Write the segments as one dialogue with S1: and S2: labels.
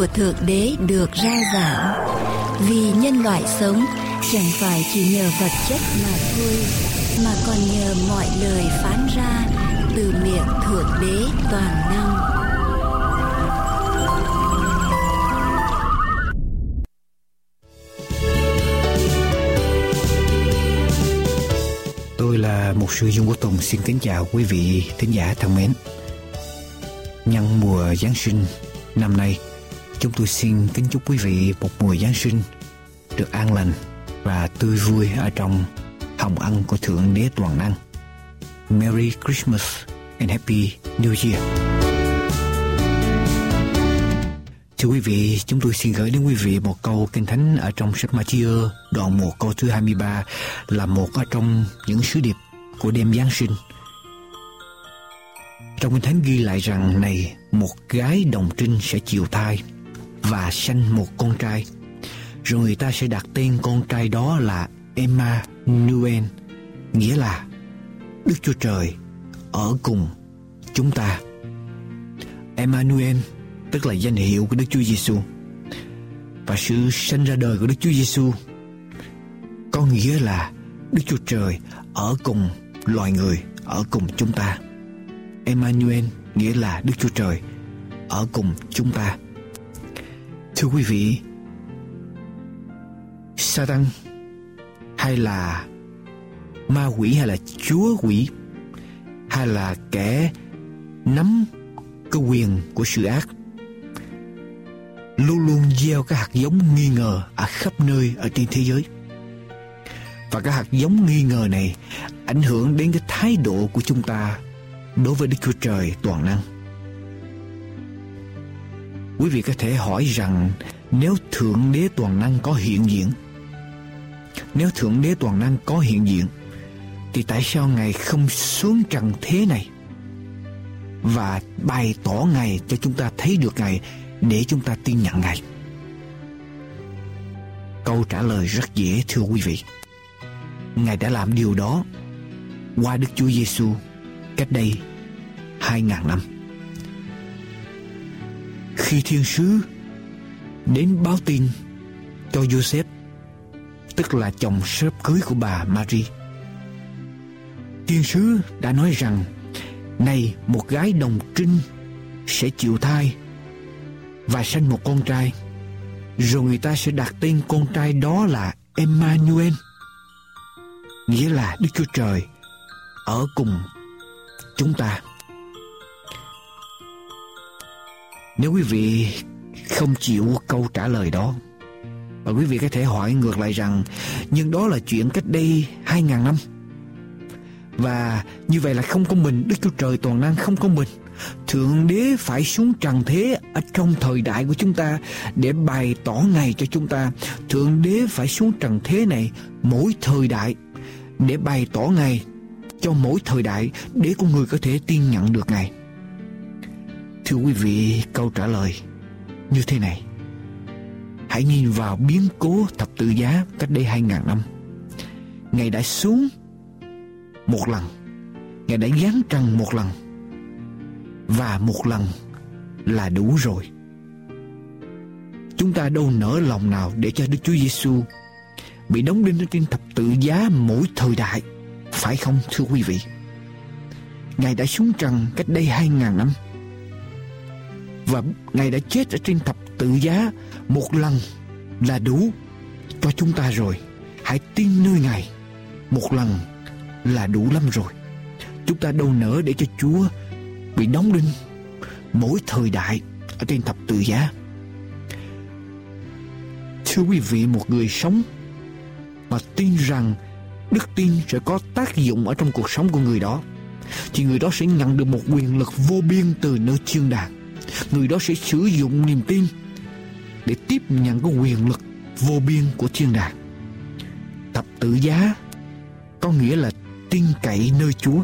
S1: của Thượng Đế được ra giảng. Vì nhân loại sống chẳng phải chỉ nhờ vật chất mà thôi, mà còn nhờ mọi lời phán ra từ miệng Thượng Đế toàn năng.
S2: Tôi là một sư Dương Quốc Tùng xin kính chào quý vị thính giả thân mến. Nhân mùa Giáng sinh năm nay, chúng tôi xin kính chúc quý vị một mùa Giáng sinh được an lành và tươi vui ở trong hồng ân của Thượng Đế Toàn Năng. Merry Christmas and Happy New Year. Thưa quý vị, chúng tôi xin gửi đến quý vị một câu kinh thánh ở trong sách Matthew đoạn 1 câu thứ 23 là một ở trong những sứ điệp của đêm Giáng sinh. Trong kinh thánh ghi lại rằng này một gái đồng trinh sẽ chịu thai và sanh một con trai. Rồi người ta sẽ đặt tên con trai đó là Emmanuel, nghĩa là Đức Chúa Trời ở cùng chúng ta. Emmanuel tức là danh hiệu của Đức Chúa Giêsu và sự sinh ra đời của Đức Chúa Giêsu có nghĩa là Đức Chúa Trời ở cùng loài người, ở cùng chúng ta. Emmanuel nghĩa là Đức Chúa Trời ở cùng chúng ta. Thưa quý vị, Satan hay là ma quỷ hay là chúa quỷ hay là kẻ nắm cái quyền của sự ác luôn luôn gieo các hạt giống nghi ngờ ở khắp nơi ở trên thế giới và các hạt giống nghi ngờ này ảnh hưởng đến cái thái độ của chúng ta đối với Đức Chúa Trời toàn năng. Quý vị có thể hỏi rằng nếu Thượng Đế toàn năng có hiện diện, nếu Thượng Đế toàn năng có hiện diện, thì tại sao Ngài không xuống trần thế này và bày tỏ Ngài cho chúng ta thấy được Ngài để chúng ta tin nhận Ngài? Câu trả lời rất dễ thưa quý vị. Ngài đã làm điều đó qua Đức Chúa Giêsu cách đây hai ngàn năm. Khi thiên sứ đến báo tin cho Joseph, tức là chồng sớm cưới của bà Marie, thiên sứ đã nói rằng này một gái đồng trinh sẽ chịu thai và sanh một con trai rồi người ta sẽ đặt tên con trai đó là Emmanuel nghĩa là Đức Chúa Trời ở cùng chúng ta. Nếu quý vị không chịu câu trả lời đó, và quý vị có thể hỏi ngược lại rằng, nhưng đó là chuyện cách đây 2.000 năm và như vậy là không có mình, Đức Chúa Trời toàn năng không có mình Thượng Đế phải xuống trần thế ở trong thời đại của chúng ta để bày tỏ ngày cho chúng ta. Thượng Đế phải xuống trần thế này mỗi thời đại để bày tỏ Ngài cho mỗi thời đại để con người có thể tin nhận được Ngài. Thưa quý vị, câu trả lời như thế này. Hãy nhìn vào biến cố thập tự giá cách đây hai ngàn năm. Ngài đã xuống một lần. Ngài đã giáng trần một lần. Và một lần là đủ rồi. Chúng ta đâu nỡ lòng nào để cho Đức Chúa Giêsu bị đóng đinh trên thập tự giá mỗi thời đại phải không thưa quý vị ngài đã xuống trần cách đây hai ngàn năm và ngài đã chết ở trên thập tự giá. Một lần là đủ cho chúng ta rồi. Hãy tin nơi ngài. Một lần là đủ lắm rồi. Chúng ta đâu nỡ để cho chúa bị đóng đinh mỗi thời đại ở trên thập tự giá. Thưa quý vị, một người sống mà tin rằng đức tin sẽ có tác dụng ở trong cuộc sống của người đó, thì người đó sẽ nhận được một quyền lực vô biên từ nơi thiên đàng người đó sẽ sử dụng niềm tin để tiếp nhận cái quyền lực vô biên của thiên đàng. Thập tự giá có nghĩa là tin cậy nơi chúa.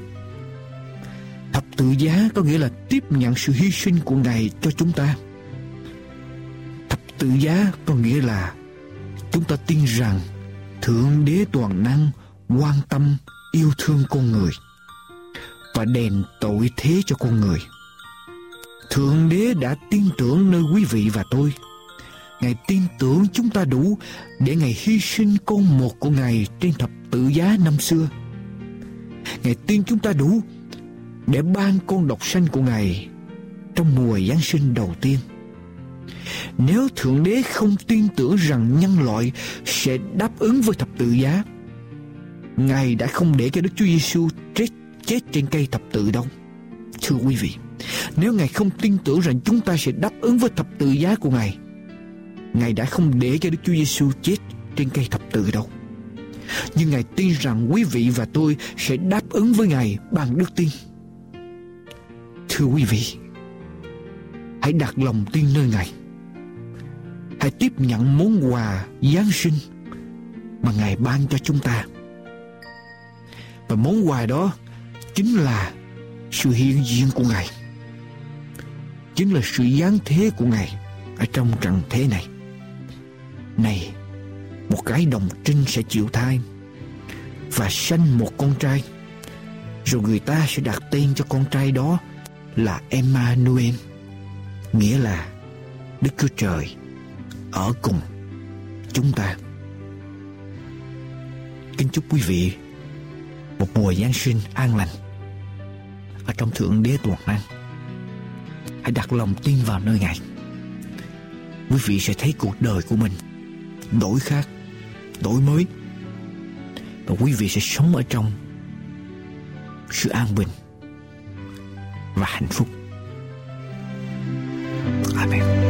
S2: Thập tự giá có nghĩa là tiếp nhận sự hy sinh của ngài cho chúng ta. Thập tự giá có nghĩa là chúng ta tin rằng Thượng Đế toàn năng quan tâm yêu thương con người và đền tội thế cho con người.
S3: Thượng Đế đã tin tưởng nơi quý vị và tôi. Ngài tin tưởng chúng ta đủ để Ngài hy sinh con một của Ngài trên thập tự giá năm xưa. Ngài tin chúng ta đủ để ban con độc sanh của Ngài trong mùa Giáng sinh đầu tiên. Nếu Thượng Đế không tin tưởng rằng nhân loại sẽ đáp ứng với thập tự giá, Ngài đã không để cho Đức Chúa Giêsu chết chết trên cây thập tự đâu. Thưa quý vị, nếu Ngài không tin tưởng rằng chúng ta sẽ đáp ứng với thập tự giá của Ngài, Ngài đã không để cho Đức Chúa Giêsu chết trên cây thập tự đâu. Nhưng Ngài tin rằng quý vị và tôi sẽ đáp ứng với Ngài bằng đức tin. Thưa quý vị, hãy đặt lòng tin nơi Ngài. Hãy tiếp nhận món quà Giáng sinh mà Ngài ban cho chúng ta. Và món quà đó chính là sự hiện diện của Ngài. Chính là sự giáng thế của Ngài ở trong trần thế này. Này, một cái đồng trinh sẽ chịu thai và sanh một con trai. Rồi người ta sẽ đặt tên cho con trai đó là Emmanuel, nghĩa là Đức Chúa Trời ở cùng chúng ta. Kính chúc quý vị một mùa Giáng sinh an lành ở trong Thượng Đế toàn năng. Hãy đặt lòng tin vào nơi Ngài. Quý vị sẽ thấy cuộc đời của mình đổi khác, đổi mới. Và quý vị sẽ sống ở trong sự an bình và hạnh phúc. Amen.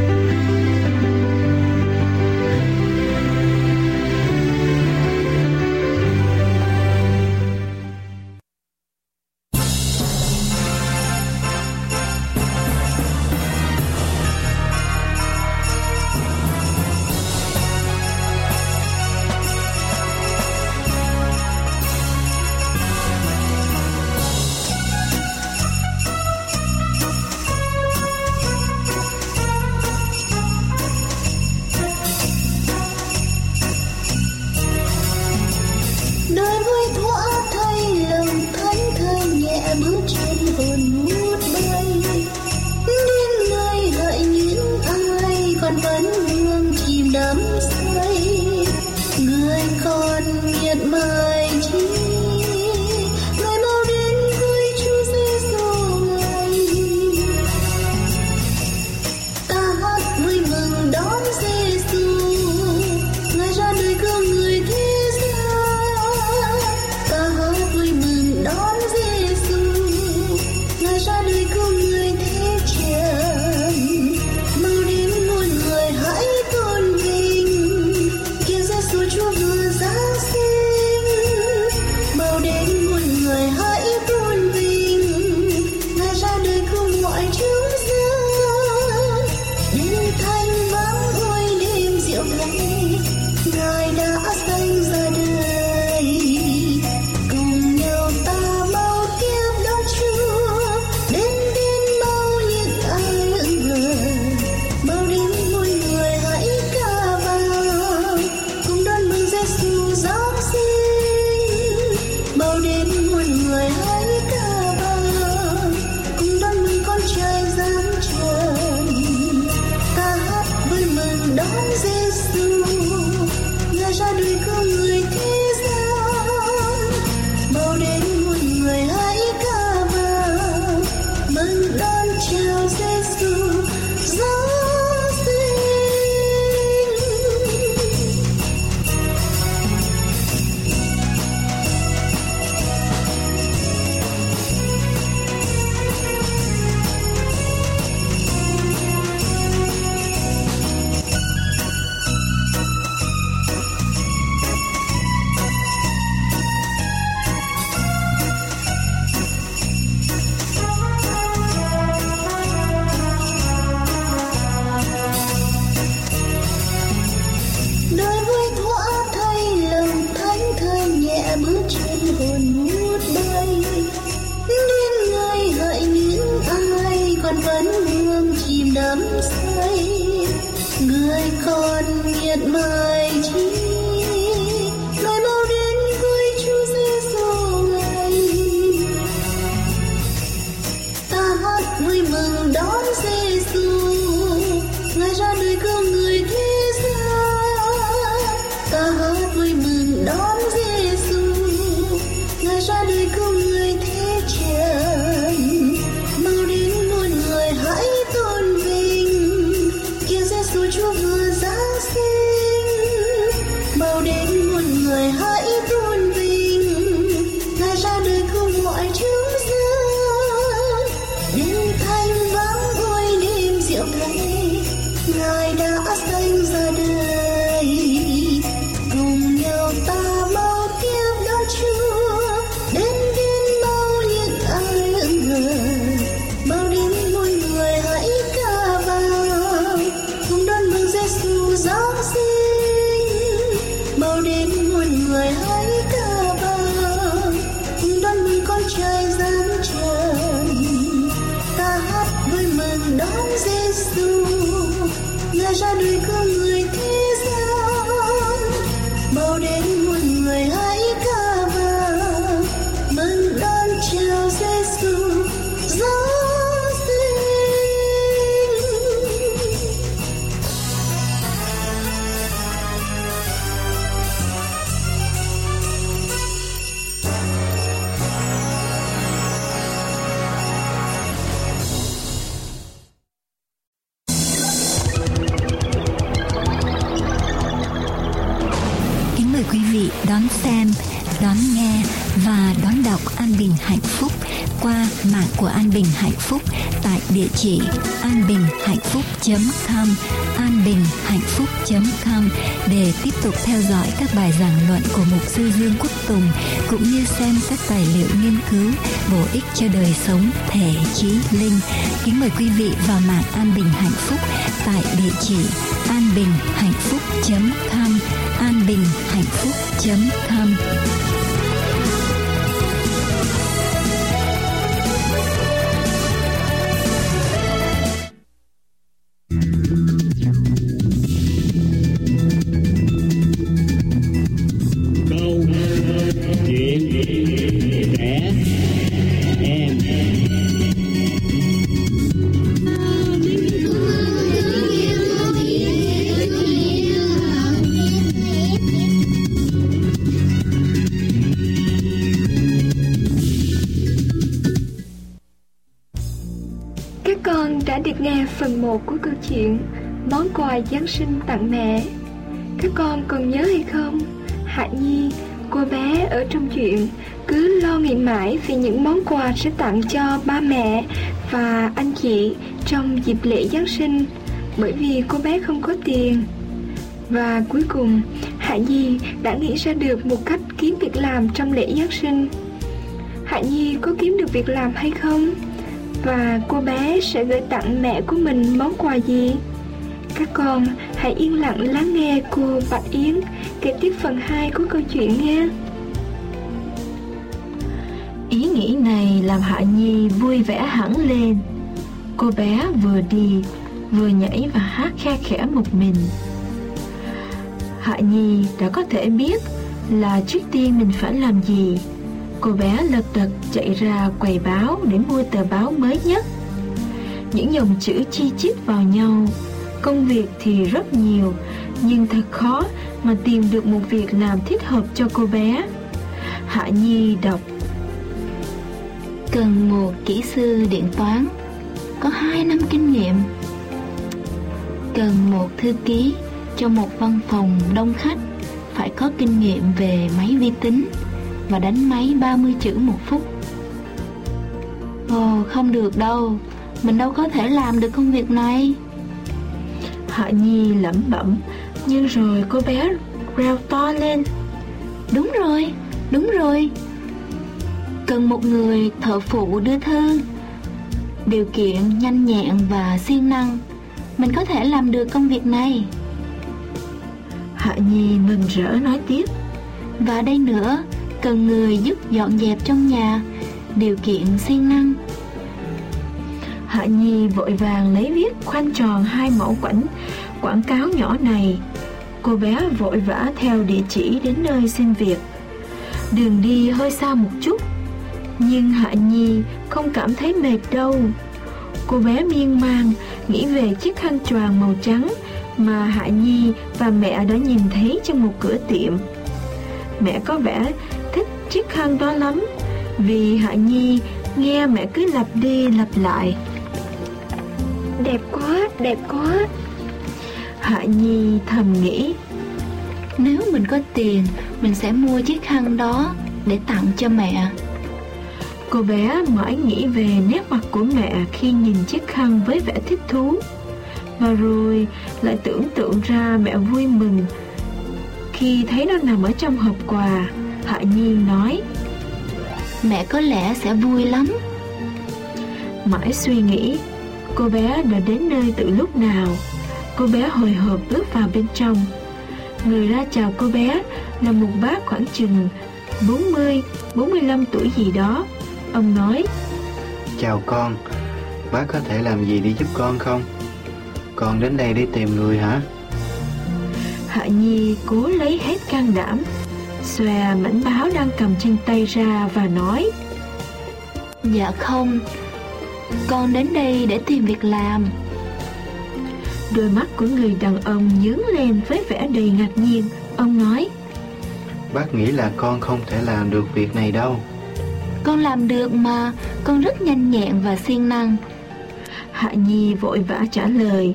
S1: Sống thể trí linh. Kính mời quý vị vào mạng An Bình Hạnh Phúc tại địa chỉ
S4: an bình
S5: hạnh phúc .com anbinhhạnhphúc.com nghe phần 1 của câu chuyện Món quà Giáng sinh tặng mẹ Các con còn nhớ hay không? Hạ Nhi, cô bé ở trong chuyện Cứ lo nghĩ mãi về những món quà sẽ tặng cho ba mẹ và anh chị trong dịp lễ Giáng sinh Bởi vì cô bé không có tiền Và cuối cùng, Hạ Nhi đã nghĩ ra được một cách kiếm việc làm trong lễ Giáng sinh Hạ Nhi có kiếm được việc làm hay không? Và cô bé sẽ gửi tặng mẹ của mình món quà gì? Các con hãy yên lặng lắng nghe cô Bạch Yến kể tiếp phần 2 của câu chuyện nhé.
S6: Ý nghĩ này làm Hạ Nhi vui vẻ hẳn lên. Cô bé vừa đi, vừa nhảy và hát khe khẽ một mình. Hạ Nhi đã có thể biết là trước tiên mình phải làm gì. Cô bé lật đật chạy ra quầy báo để mua tờ báo mới nhất. Những dòng chữ chi chít vào nhau. Công việc thì rất nhiều, nhưng thật khó mà tìm được một việc làm thích hợp cho cô bé. Hạ Nhi đọc
S7: Cần một kỹ sư điện toán Có 2 năm kinh nghiệm Cần một thư ký cho một văn phòng đông khách Phải có kinh nghiệm về máy vi tính và đánh máy 30 chữ một phút. Ồ không được đâu. Mình đâu có thể làm được công việc này.
S6: Hạ Nhi lẩm bẩm Nhưng rồi cô bé reo to lên.
S7: Đúng rồi, đúng rồi. Cần một người thợ phụ đưa thư. Điều kiện nhanh nhẹn và siêng năng. Mình có thể làm được công việc này.
S6: Hạ Nhi mừng rỡ nói tiếp.
S7: Và đây nữa Cần người giúp dọn dẹp trong nhà, Điều kiện siêng năng.
S6: Hạ Nhi vội vàng lấy viết khoanh tròn hai mẫu quảnh, quảng cáo nhỏ này. Cô bé vội vã theo địa chỉ đến nơi xin việc. Đường đi hơi xa một chút, Nhưng Hạ Nhi không cảm thấy mệt đâu. Cô bé miên man nghĩ về chiếc khăn choàng màu trắng Mà Hạ Nhi và mẹ đã nhìn thấy trong một cửa tiệm. Mẹ có vẻ chiếc khăn đó lắm. Vì Hạ Nhi nghe mẹ cứ lặp đi lặp lại.
S5: Đẹp quá, đẹp quá.
S6: Hạ Nhi thầm nghĩ
S7: Nếu mình có tiền Mình sẽ mua chiếc khăn đó Để tặng cho mẹ.
S6: Cô bé mãi nghĩ về nét mặt của mẹ khi nhìn chiếc khăn với vẻ thích thú. Và rồi lại tưởng tượng ra mẹ vui mừng Khi thấy nó nằm ở trong hộp quà Hạ Nhi nói
S7: Mẹ có lẽ sẽ vui lắm.
S6: Mãi suy nghĩ Cô bé đã đến nơi từ lúc nào? Cô bé hồi hộp bước vào bên trong. Người ra chào cô bé là một bác khoảng chừng 40, 45 tuổi gì đó. Ông nói
S8: Chào con, Bác có thể làm gì để giúp con không? Con đến đây để tìm người hả?
S6: Hạ Nhi cố lấy hết can đảm Xòe mảnh báo đang cầm trên tay ra và nói
S7: Dạ không Con đến đây để tìm việc làm.
S6: Đôi mắt của người đàn ông nhướng lên với vẻ đầy ngạc nhiên. Ông nói
S8: Bác nghĩ là con không thể làm được việc này đâu.
S7: Con làm được mà Con rất nhanh nhẹn và siêng năng.
S6: Hạ Nhi vội vã trả lời.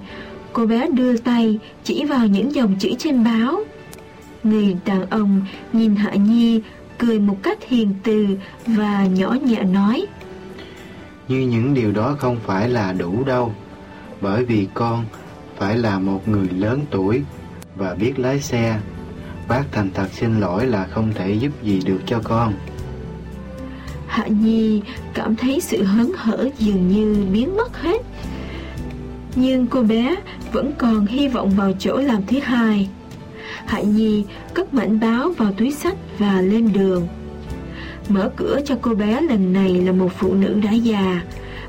S6: Cô bé đưa tay chỉ vào những dòng chữ trên báo Người đàn ông nhìn Hạ Nhi cười một cách hiền từ và nhỏ nhẹ nói.
S8: Như những điều đó không phải là đủ đâu Bởi vì con phải là một người lớn tuổi và biết lái xe. Bác thành thật xin lỗi là không thể giúp gì được cho con.
S6: Hạ Nhi cảm thấy sự hớn hở dường như biến mất hết. Nhưng cô bé vẫn còn hy vọng vào chỗ làm thứ hai Hạ Nhi cất mảnh báo vào túi sách và lên đường. Mở cửa cho cô bé lần này là một phụ nữ đã già.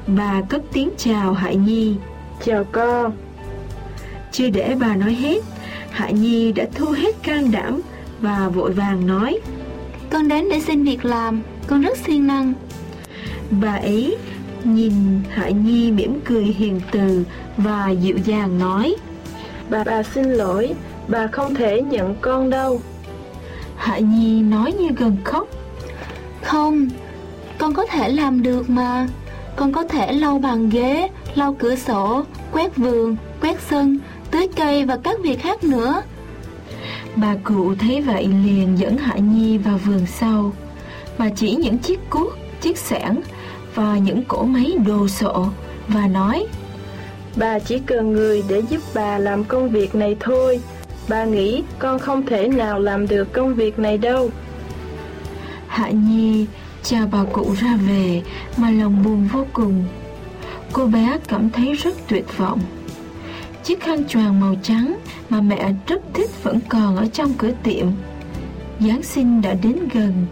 S6: Bà cất tiếng chào Hạ Nhi.
S5: Chào con
S6: Chưa để bà nói hết Hạ Nhi đã thu hết can đảm Và vội vàng nói.
S7: Con đến để xin việc làm Con rất siêng năng.
S6: Bà ấy nhìn Hạ Nhi mỉm cười hiền từ Và dịu dàng nói.
S5: Bà bà xin lỗi Bà không thể nhận con đâu.
S6: Hạ Nhi nói như gần khóc.
S7: Không Con có thể làm được mà. Con có thể lau bàn ghế Lau cửa sổ Quét vườn Quét sân Tưới cây và các việc khác nữa.
S6: Bà cụ thấy vậy liền dẫn Hạ Nhi vào vườn sau. Bà chỉ những chiếc cuốc, chiếc xẻng Và những cỗ máy đồ sộ Và nói
S5: Bà chỉ cần người để giúp bà làm công việc này thôi Bà nghĩ con không thể nào làm được công việc này đâu.
S6: Hạ Nhi chào bà cụ ra về Mà lòng buồn vô cùng. Cô bé cảm thấy rất tuyệt vọng. Chiếc khăn choàng màu trắng Mà mẹ rất thích vẫn còn ở trong cửa tiệm. Giáng sinh đã đến gần.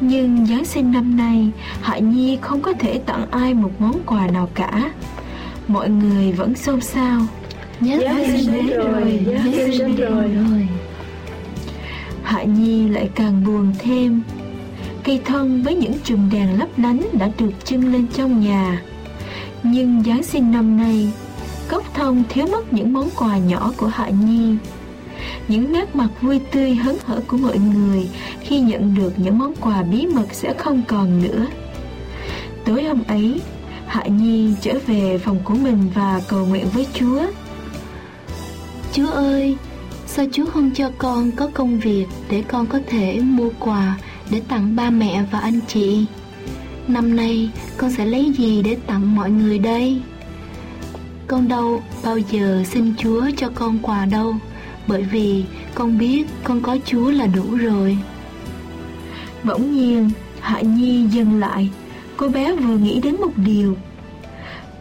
S6: Nhưng Giáng sinh năm nay, Hạ Nhi không có thể tặng ai một món quà nào cả. Mọi người vẫn xôn xao.
S7: Giáng
S5: sinh đến rồi, Giáng sinh đến rồi.
S6: Hạ Nhi lại càng buồn thêm. Cây thông với những chùm đèn lấp lánh đã được trưng lên trong nhà. Nhưng Giáng sinh năm nay Cốc thông thiếu mất những món quà nhỏ của Hạ Nhi. Những nét mặt vui tươi hớn hở của mọi người Khi nhận được những món quà bí mật sẽ không còn nữa. Tối hôm ấy Hạ Nhi trở về phòng của mình và cầu nguyện với Chúa
S7: Chúa ơi, Sao Chúa không cho con có công việc Để con có thể mua quà Để tặng ba mẹ và anh chị? Năm nay, con sẽ lấy gì để tặng mọi người đây? Con đâu bao giờ xin Chúa cho con quà đâu, Bởi vì con biết con có Chúa là đủ rồi.
S6: Bỗng nhiên, Hạ Nhi dừng lại. Cô bé vừa nghĩ đến một điều.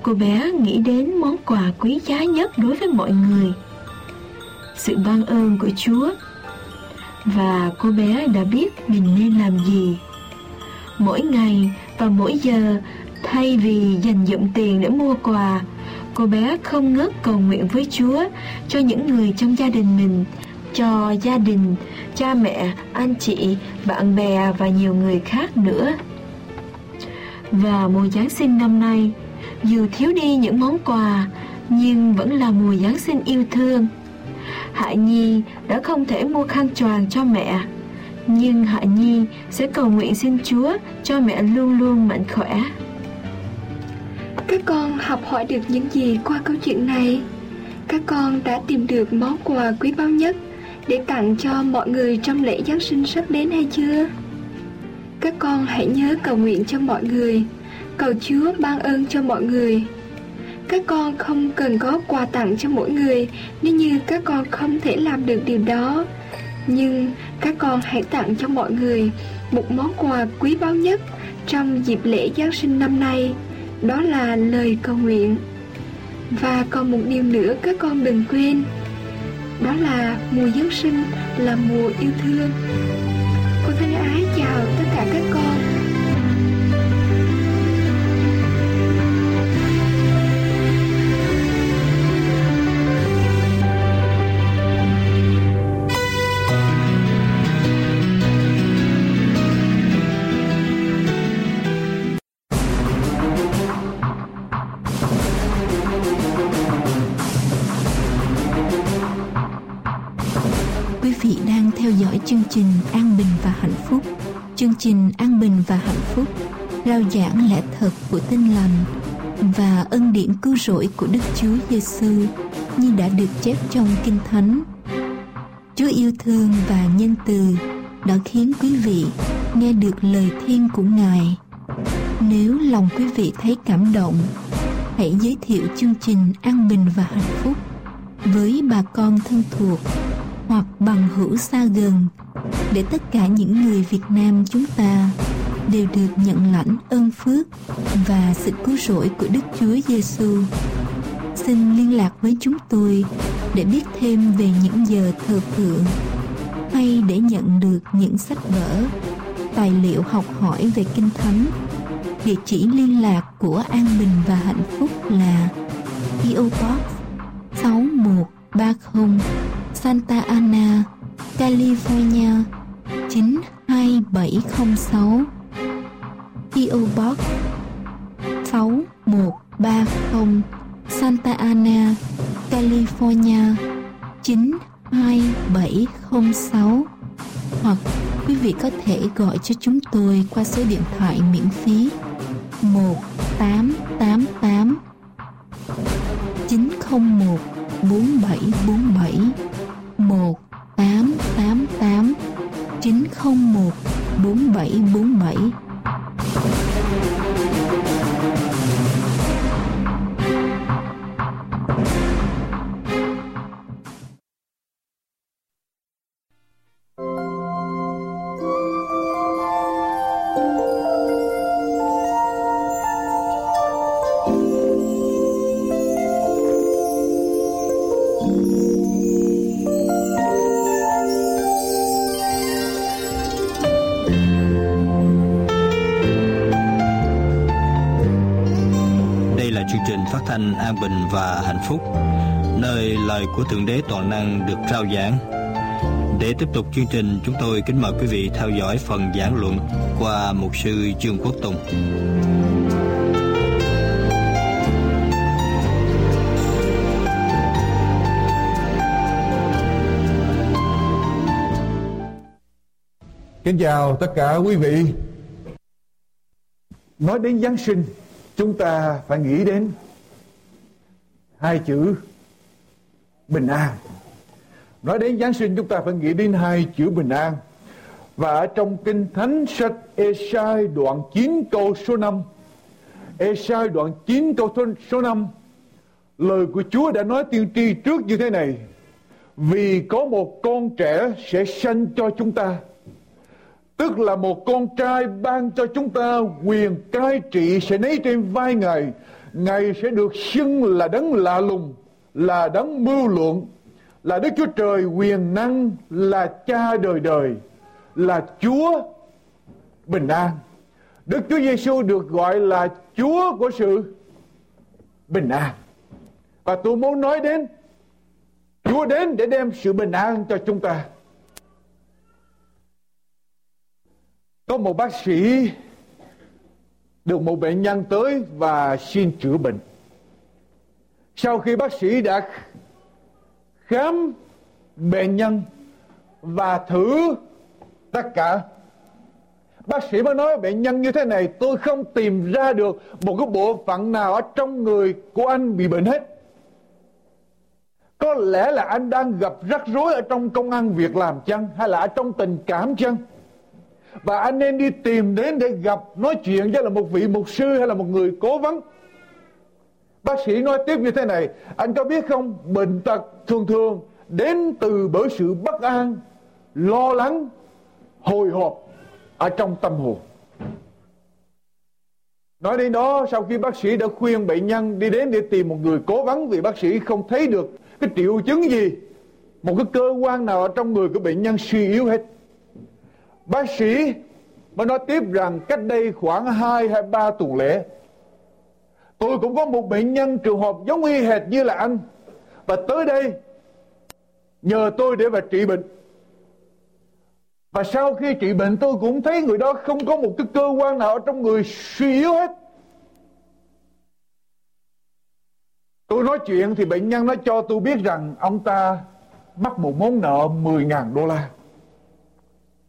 S6: Cô bé nghĩ đến món quà quý giá nhất đối với mọi người. Sự ban ơn của Chúa. Và cô bé đã biết mình nên làm gì. Mỗi ngày và mỗi giờ Thay vì dành dụm tiền để mua quà Cô bé không ngớt cầu nguyện với Chúa Cho những người trong gia đình mình Cho gia đình, cha mẹ, anh chị, bạn bè và nhiều người khác nữa. Và mùa Giáng sinh năm nay Dù thiếu đi những món quà Nhưng vẫn là mùa Giáng sinh yêu thương. Hạ Nhi đã không thể mua khăn choàng cho mẹ Nhưng Hạ Nhi sẽ cầu nguyện xin Chúa cho mẹ luôn luôn mạnh khỏe
S5: Các con học hỏi được những gì qua câu chuyện này? Các con đã tìm được món quà quý báu nhất để tặng cho mọi người trong lễ Giáng sinh sắp đến hay chưa? Các con hãy nhớ cầu nguyện cho mọi người, cầu Chúa ban ơn cho mọi người. Các con không cần có quà tặng cho mỗi người nếu như các con không thể làm được điều đó. Nhưng các con hãy tặng cho mọi người một món quà quý báu nhất trong dịp lễ Giáng sinh năm nay, đó là lời cầu nguyện. Và còn một điều nữa các con đừng quên, đó là mùa Giáng sinh là mùa yêu thương. Cô thân ái chào tất cả các con.
S6: Chương trình An Bình và Hạnh Phúc. Chương trình An Bình và Hạnh Phúc rao giảng lẽ thật của tinh lành và ân điển cứu rỗi của Đức Chúa Giêsu như đã được chép trong Kinh Thánh. Chúa yêu thương và nhân từ đã khiến quý vị nghe được lời thiên của Ngài. Nếu lòng quý vị thấy cảm động, hãy giới thiệu chương trình An Bình và Hạnh Phúc với bà con thân thuộc hoặc bằng hữu xa gần để tất cả những người Việt Nam chúng ta đều được nhận lãnh ơn phước và sự cứu rỗi của Đức Chúa Giêsu. Xin liên lạc với chúng tôi để biết thêm về những giờ thờ phượng hay để nhận được những sách vở, tài liệu học hỏi về Kinh Thánh. Địa chỉ liên lạc của An Bình và Hạnh Phúc là PO Box 6130 Santa Ana, California 92706 PO Box 6130 Santa Ana, California 92706 hoặc quý vị có thể gọi cho chúng tôi qua số điện thoại miễn phí 1888 901 4747 một tám tám
S9: tám chín không một bốn bảy bốn bảy chương trình phát thanh an bình và hạnh phúc, nơi lời của Thượng Đế Toàn Năng được rao giảng. Để tiếp tục chương trình, chúng tôi kính mời quý vị theo dõi phần giảng luận qua mục sư trương Quốc Tùng.
S2: Kính chào tất cả quý vị. Nói đến Giáng sinh, chúng ta phải nghĩ đến hai chữ bình an. Nói đến Giáng sinh, chúng ta phải nghĩ đến hai chữ bình an. Và ở trong Kinh Thánh sách Esai đoạn 9 câu số 5 Esai đoạn 9 câu số 5 Lời của Chúa đã nói tiên tri trước như thế này, Vì có một con trẻ sẽ sanh cho chúng ta Tức là một con trai ban cho chúng ta quyền cai trị sẽ nấy trên vai Ngài. Ngài sẽ được xưng là đấng lạ lùng, là đấng mưu luận, là Đức Chúa Trời quyền năng, là cha đời đời, là Chúa bình an. Đức Chúa Giêsu được gọi là Chúa của sự bình an. Và tôi muốn nói đến Chúa đến để đem sự bình an cho chúng ta. Có một bác sĩ được một bệnh nhân tới và xin chữa bệnh. Sau khi bác sĩ đã khám bệnh nhân và thử tất cả, Bác sĩ mới nói bệnh nhân như thế này, tôi không tìm ra được một cái bộ phận nào ở trong người của anh bị bệnh hết. Có lẽ là anh đang gặp rắc rối ở trong công ăn việc làm chăng, hay là ở trong tình cảm chăng? Và anh nên đi tìm đến để gặp, nói chuyện với là một vị mục sư hay là một người cố vấn. Bác sĩ nói tiếp như thế này, anh có biết không? Bệnh tật thường thường đến từ bởi sự bất an, lo lắng, hồi hộp ở trong tâm hồn. Nói đến đó, sau khi bác sĩ đã khuyên bệnh nhân đi đến để tìm một người cố vấn, vì bác sĩ không thấy được cái triệu chứng gì, một cái cơ quan nào ở trong người của bệnh nhân suy yếu hết. Bác sĩ mới nói tiếp rằng cách đây khoảng 2 hay 3 tuần lễ, Tôi cũng có một bệnh nhân trường hợp giống y hệt như là anh. Và tới đây, nhờ tôi để mà trị bệnh. Và sau khi trị bệnh, tôi cũng thấy người đó không có một cái cơ quan nào ở trong người suy yếu hết. Tôi nói chuyện thì bệnh nhân nó cho tôi biết rằng ông ta mắc một món nợ 10.000 đô la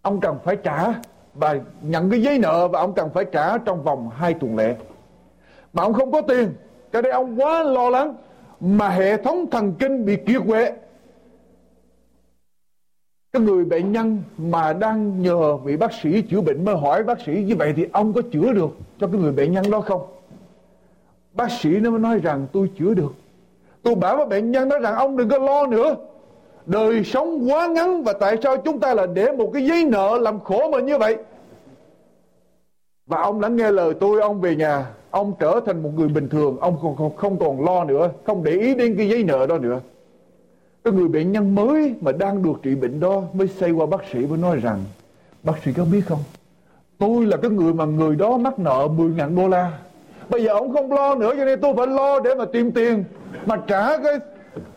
S2: ông cần phải trả. Và nhận cái giấy nợ và ông cần phải trả trong vòng hai tuần lễ. Mà ông không có tiền cho nên ông quá lo lắng mà hệ thống thần kinh bị kiệt quệ. Cái người bệnh nhân mà đang nhờ vị bác sĩ chữa bệnh mới hỏi bác sĩ như vậy thì ông có chữa được cho cái người bệnh nhân đó không? Bác sĩ nó mới nói rằng, tôi chữa được. Tôi bảo với bệnh nhân nói rằng, ông đừng có lo nữa đời sống quá ngắn và tại sao chúng ta là để một cái giấy nợ làm khổ mình như vậy? Và ông lắng nghe lời tôi ông về nhà ông trở thành một người bình thường ông không, không, không còn lo nữa không để ý đến cái giấy nợ đó nữa. Cái người bệnh nhân mới mà đang được trị bệnh đó mới xây qua bác sĩ mới nói rằng bác sĩ có biết không? Tôi là cái người mà người đó mắc nợ 10 ngàn đô la. Bây giờ ông không lo nữa cho nên tôi phải lo để mà tìm tiền. Mà trả cái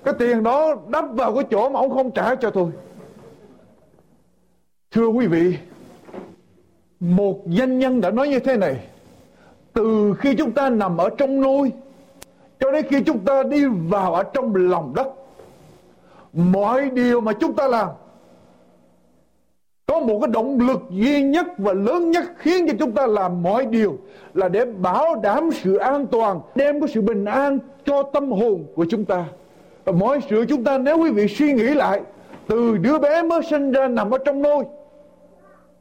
S2: cái tiền đó đắp vào cái chỗ mà ông không trả cho tôi. Thưa quý vị, một danh nhân đã nói như thế này. Từ khi chúng ta nằm ở trong nôi, cho đến khi chúng ta đi vào ở trong lòng đất, mọi điều mà chúng ta làm, có một cái động lực duy nhất và lớn nhất khiến cho chúng ta làm mọi điều là để bảo đảm sự an toàn, đem cái sự bình an cho tâm hồn của chúng ta mọi sự chúng ta nếu quý vị suy nghĩ lại, từ đứa bé mới sinh ra nằm ở trong nôi,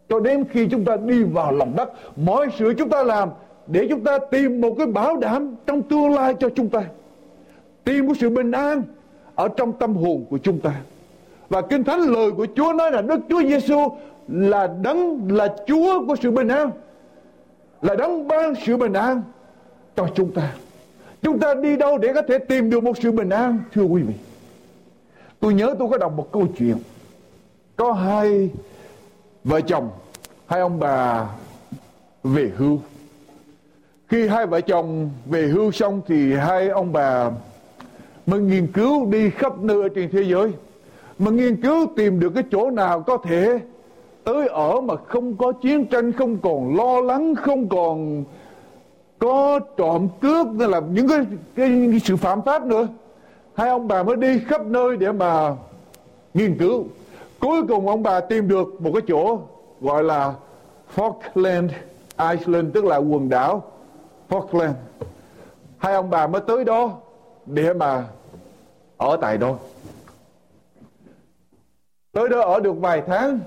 S2: cho đến khi chúng ta đi vào lòng đất, mọi sự chúng ta làm để chúng ta tìm một cái bảo đảm trong tương lai cho chúng ta. Tìm một sự bình an ở trong tâm hồn của chúng ta. Và kinh thánh lời của Chúa nói là Đức Chúa Giêsu là đấng, là Chúa của sự bình an, là đấng ban sự bình an cho chúng ta chúng ta đi đâu để có thể tìm được một sự bình an, thưa quý vị? Tôi nhớ tôi có đọc một câu chuyện. Có hai vợ chồng, hai ông bà về hưu. Khi hai vợ chồng về hưu xong thì hai ông bà mới nghiên cứu đi khắp nơi trên thế giới, mà nghiên cứu tìm được cái chỗ nào có thể tới ở mà không có chiến tranh, không còn lo lắng, không còn có trộm cướp nên là những cái, cái, cái sự phạm pháp nữa. Hai ông bà mới đi khắp nơi để mà nghiên cứu. Cuối cùng ông bà tìm được một cái chỗ gọi là Falkland Island tức là quần đảo Falkland. Hai ông bà mới tới đó để mà ở tại đó. Tới đó ở được vài tháng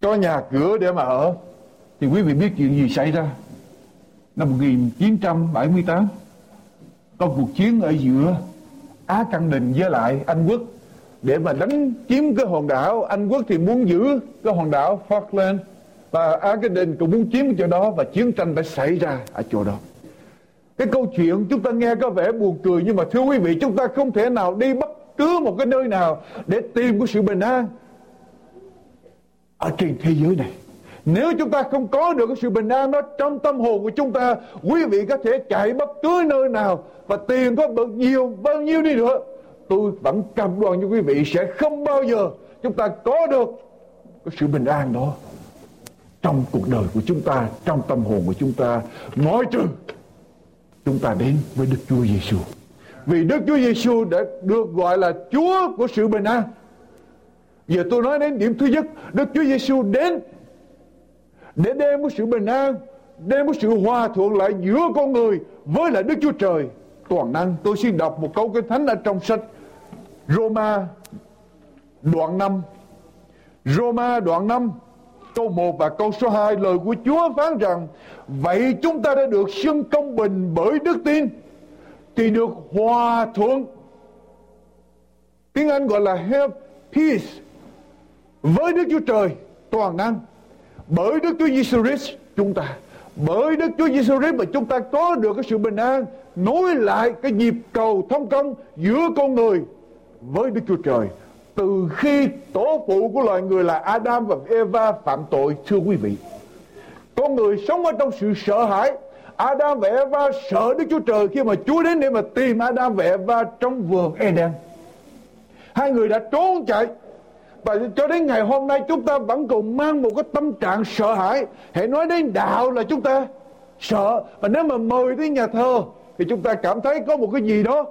S2: cho nhà cửa để mà ở. Thì quý vị biết chuyện gì xảy ra? Năm 1978 có cuộc chiến ở giữa Á Căng Đình với lại Anh Quốc. Để mà đánh chiếm cái hòn đảo, Anh Quốc thì muốn giữ cái hòn đảo Falkland. Và Á Căng Đình cũng muốn chiếm cái chỗ đó và chiến tranh đã xảy ra ở chỗ đó. Cái câu chuyện chúng ta nghe có vẻ buồn cười, nhưng mà thưa quý vị, chúng ta không thể nào đi bất cứ một cái nơi nào để tìm cái sự bình an ở trên thế giới này nếu chúng ta không có được cái sự bình an đó trong tâm hồn của chúng ta quý vị có thể chạy bất cứ nơi nào và tiền có bao nhiêu bao nhiêu đi nữa tôi vẫn cam đoan với quý vị sẽ không bao giờ chúng ta có được cái sự bình an đó trong cuộc đời của chúng ta trong tâm hồn của chúng ta ngoại trừ chúng ta đến với Đức Chúa Giêsu. Vì Đức Chúa Giêsu đã được gọi là Chúa của sự bình an. Giờ tôi nói đến điểm thứ nhất, Đức Chúa Giêsu đến để đem một sự bình an, đem một sự hòa thuận lại giữa con người với lại Đức Chúa Trời toàn năng. Tôi xin đọc một câu kinh thánh ở trong sách Roma đoạn 5. Roma đoạn 5 câu 1 và câu số 2 lời của Chúa phán rằng vậy chúng ta đã được xưng công bình bởi đức tin thì được hòa thuận tiếng Anh gọi là have peace với Đức Chúa Trời toàn năng bởi Đức Chúa Giêsu Christ, chúng ta, bởi Đức Chúa Giêsu Christ mà chúng ta có được cái sự bình an, nối lại cái nhịp cầu thông công giữa con người với Đức Chúa Trời. Từ khi tổ phụ của loài người là Adam và Eva phạm tội, thưa quý vị, con người sống ở trong sự sợ hãi. Adam và Eva sợ Đức Chúa Trời khi mà Chúa đến để mà tìm Adam và Eva trong vườn Eden. Hai người đã trốn chạy và cho đến ngày hôm nay chúng ta vẫn còn mang một cái tâm trạng sợ hãi. Hãy nói đến đạo là chúng ta sợ. Và nếu mà mời đến nhà thờ, thì chúng ta cảm thấy có một cái gì đó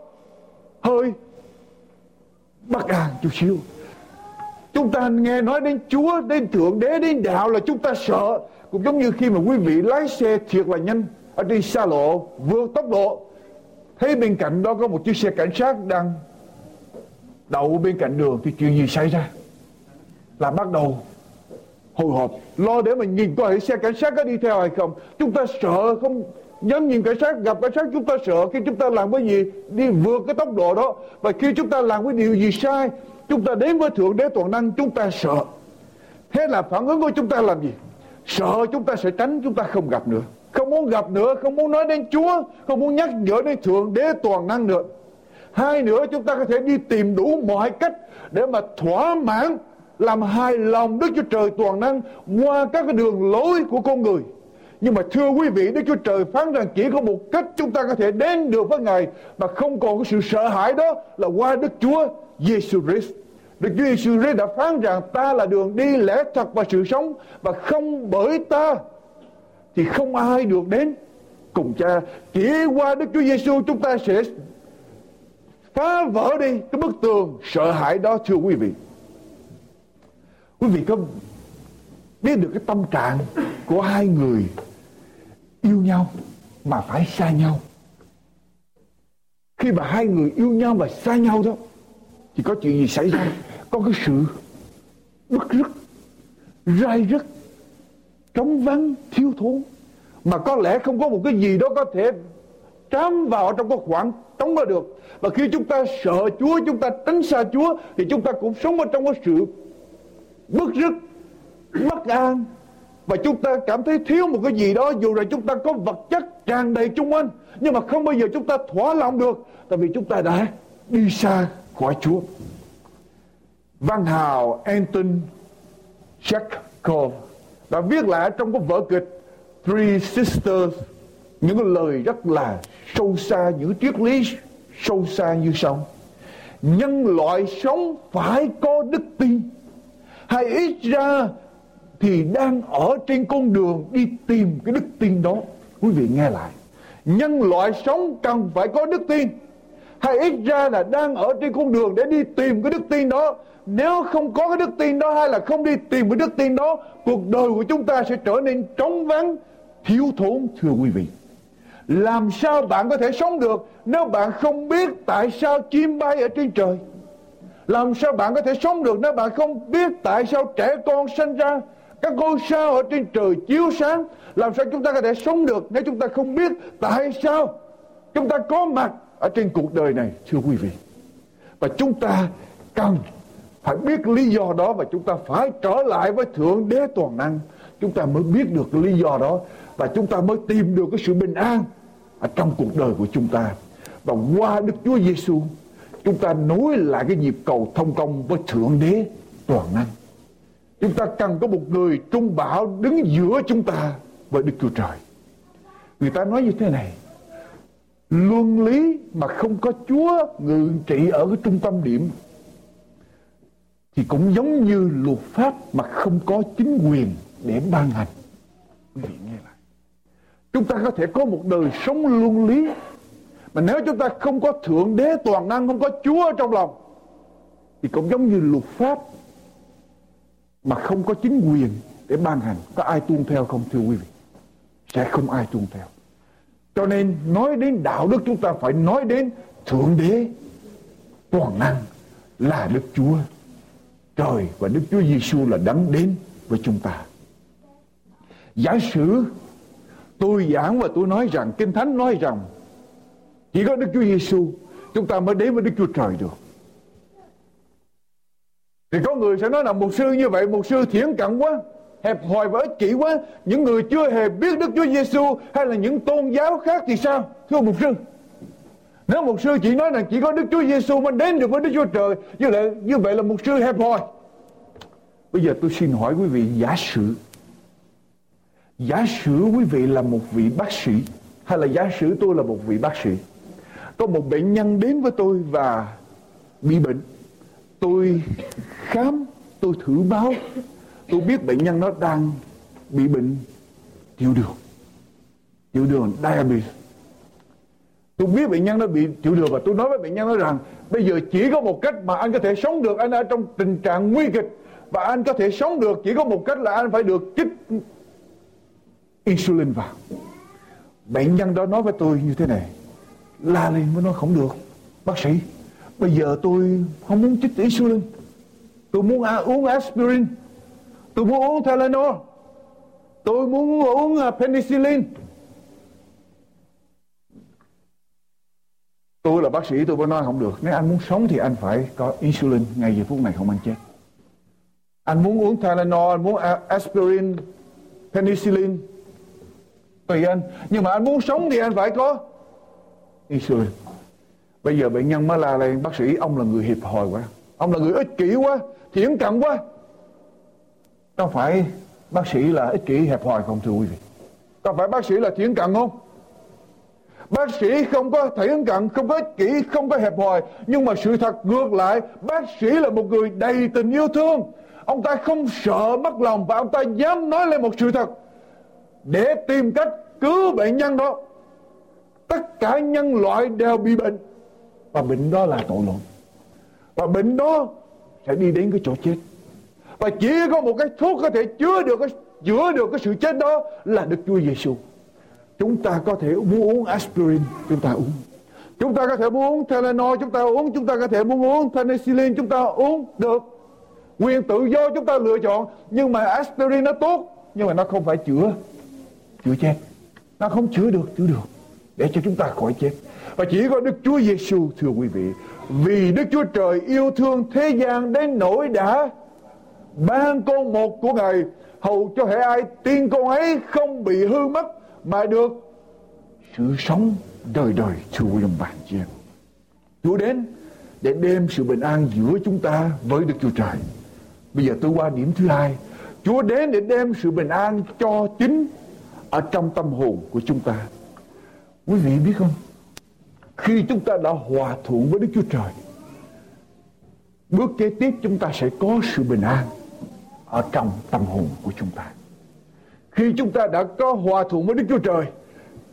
S2: hơi bất an chút xíu. Chúng ta nghe nói đến Chúa, đến Thượng Đế, đến đạo là chúng ta sợ. Cũng giống như khi mà quý vị lái xe thiệt là nhanh ở trên xa lộ, vượt tốc độ. Thấy bên cạnh đó có một chiếc xe cảnh sát đang đậu bên cạnh đường thì chuyện gì xảy ra? Là bắt đầu hồi hộp. Lo để mà nhìn coi xe cảnh sát có đi theo hay không. Chúng ta sợ không? Dám nhìn cảnh sát, gặp cảnh sát chúng ta sợ khi chúng ta làm cái gì? Đi vượt cái tốc độ đó. Và khi chúng ta làm cái điều gì sai, chúng ta đến với thượng đế toàn năng, chúng ta sợ. Thế là phản ứng của chúng ta làm gì? Sợ chúng ta sẽ tránh, chúng ta không gặp nữa. Không muốn gặp nữa, không muốn nói đến chúa, không muốn nhắc nhở đến thượng đế toàn năng nữa. Hai nữa, chúng ta có thể đi tìm đủ mọi cách để mà thỏa mãn làm hài lòng Đức Chúa Trời toàn năng qua các cái đường lối của con người. Nhưng mà thưa quý vị, Đức Chúa Trời phán rằng chỉ có một cách chúng ta có thể đến được với Ngài mà không còn có sự sợ hãi đó là qua Đức Chúa Giêsu Christ. Đức Chúa Giêsu Christ đã phán rằng ta là đường đi lẽ thật và sự sống và không bởi ta thì không ai được đến cùng cha. Chỉ qua Đức Chúa Giêsu chúng ta sẽ phá vỡ đi cái bức tường sợ hãi đó thưa quý vị. Quý vị có biết được cái tâm trạng của hai người yêu nhau mà phải xa nhau. Khi mà hai người yêu nhau và xa nhau đó thì có chuyện gì xảy ra? Có cái sự bất rứt, rai rứt, trống vắng, thiếu thốn mà có lẽ không có một cái gì đó có thể trám vào trong cái khoảng trống đó được. Và khi chúng ta sợ Chúa, chúng ta tránh xa Chúa thì chúng ta cũng sống ở trong cái sự bức rứt, bất an. Và chúng ta cảm thấy thiếu một cái gì đó, dù là chúng ta có vật chất tràn đầy chung quanh, nhưng mà không bao giờ chúng ta thỏa lòng được, tại vì chúng ta đã đi xa khỏi Chúa. Văn hào Anton Chekhov đã viết lại trong cái vở kịch Three Sisters, những cái lời rất là sâu xa, những triết lý sâu xa như sau. Nhân loại sống phải có đức tin hay ít ra thì đang ở trên con đường đi tìm cái đức tin đó. Quý vị nghe lại. Nhân loại sống cần phải có đức tin. Hay ít ra là đang ở trên con đường để đi tìm cái đức tin đó. Nếu không có cái đức tin đó hay là không đi tìm cái đức tin đó, cuộc đời của chúng ta sẽ trở nên trống vắng, thiếu thốn, thưa quý vị. Làm sao bạn có thể sống được nếu bạn không biết tại sao chim bay ở trên trời? Làm sao bạn có thể sống được nếu bạn không biết tại sao trẻ con sinh ra? Các ngôi sao ở trên trời chiếu sáng. Làm sao chúng ta có thể sống được nếu chúng ta không biết tại sao chúng ta có mặt ở trên cuộc đời này, thưa quý vị? Và chúng ta cần phải biết lý do đó và chúng ta phải trở lại với thượng đế toàn năng. Chúng ta mới biết được lý do đó và chúng ta mới tìm được cái sự bình an ở trong cuộc đời của chúng ta. Và qua Đức Chúa Giêsu chúng ta nối lại cái nhịp cầu thông công với Thượng Đế toàn năng. Chúng ta cần có một người trung bảo đứng giữa chúng ta với Đức Chúa Trời. Người ta nói như thế này, luân lý mà không có Chúa ngự trị ở cái trung tâm điểm thì cũng giống như luật pháp mà không có chính quyền để ban hành. Quý vị nghe lại. Chúng ta có thể có một đời sống luân lý mà nếu chúng ta không có thượng đế toàn năng, không có chúa ở trong lòng, thì cũng giống như luật pháp mà không có chính quyền để ban hành. Có ai tuân theo không, thưa quý vị? Sẽ không ai tuân theo. Cho nên nói đến đạo đức, chúng ta phải nói đến thượng đế toàn năng là đức chúa. Trời và đức chúa giêsu là đấng đến với chúng ta. Giả sử tôi giảng và tôi nói rằng, kinh thánh nói rằng chỉ có Đức Chúa Giêsu chúng ta mới đến với Đức Chúa Trời được. Thì có người sẽ nói là một sư như vậy, một sư thiển cận quá, hẹp hòi và ích kỷ quá. Những người chưa hề biết Đức Chúa Giêsu hay là những tôn giáo khác thì sao? Thưa một sư, nếu một sư chỉ nói rằng chỉ có Đức Chúa Giêsu mới đến được với Đức Chúa Trời, như vậy, như vậy là một sư hẹp hòi. Bây giờ tôi xin hỏi quý vị giả sử Giả sử quý vị là một vị bác sĩ Hay là giả sử tôi là một vị bác sĩ có một bệnh nhân đến với tôi và bị bệnh. Tôi khám, tôi thử máu tôi biết bệnh nhân nó đang bị bệnh. Tiểu đường. Tiểu đường diabetes. Tôi biết bệnh nhân nó bị tiểu đường và tôi nói với bệnh nhân nó rằng, bây giờ chỉ có một cách mà anh có thể sống được. Anh ở trong tình trạng nguy kịch và anh có thể sống được. Chỉ có một cách là anh phải được chích insulin vào. Bệnh nhân đó nói với tôi như thế này la lên với nó không được. Bác sĩ, bây giờ tôi không muốn chích insulin. Tôi muốn à, uống aspirin. Tôi muốn uống Tylenol. Tôi muốn uống à, penicillin. Tôi là bác sĩ, tôi mới nói không được. Nếu anh muốn sống thì anh phải có insulin ngay giờ phút này không anh chết. Anh muốn uống Tylenol anh muốn à, aspirin, penicillin. Tùy anh. Nhưng mà anh muốn sống thì anh phải có insulin bây giờ bệnh nhân mới la lên, bác sĩ, ông là người hiệp hồi quá. Ông là người ích kỷ quá thiển cận quá. Có phải bác sĩ là ích kỷ hẹp hòi không, thưa quý vị? Có phải bác sĩ là thiển cận không? Bác sĩ không có thiển cận không có ích kỷ, không có hẹp hòi nhưng mà sự thật ngược lại, bác sĩ là một người đầy tình yêu thương. Ông ta không sợ mất lòng và ông ta dám nói lên một sự thật để tìm cách cứu bệnh nhân đó tất cả nhân loại đều bị bệnh và bệnh đó là tội lỗi và bệnh đó sẽ đi đến cái chỗ chết và chỉ có một cái thuốc có thể chữa được cái chữa được cái sự chết đó là Đức Chúa Giêsu. Chúng ta có thể muốn uống aspirin, chúng ta uống. Chúng ta có thể muốn uống Tylenol, chúng ta uống. Chúng ta có thể muốn uống penicillin, chúng ta uống được. Quyền tự do chúng ta lựa chọn. Nhưng mà aspirin nó tốt, nhưng mà nó không phải chữa chữa chết. Nó không chữa được, chữa được để cho chúng ta khỏi chết. Và chỉ có Đức Chúa Giêsu thưa quý vị, vì Đức Chúa Trời yêu thương thế gian đến nỗi đã ban con một của Ngài hầu cho hệ ai tin con ấy không bị hư mất mà được sự sống đời đời thưa quý ông bạn chị em. Chúa đến để đem sự bình an giữa chúng ta với Đức Chúa Trời. Bây giờ tôi qua điểm thứ hai. Chúa đến để đem sự bình an cho chính ở trong tâm hồn của chúng ta. Quý vị biết không? Khi chúng ta đã hòa thuận với Đức Chúa Trời, bước kế tiếp chúng ta sẽ có sự bình an ở trong tâm hồn của chúng ta. Khi chúng ta đã có hòa thuận với Đức Chúa Trời,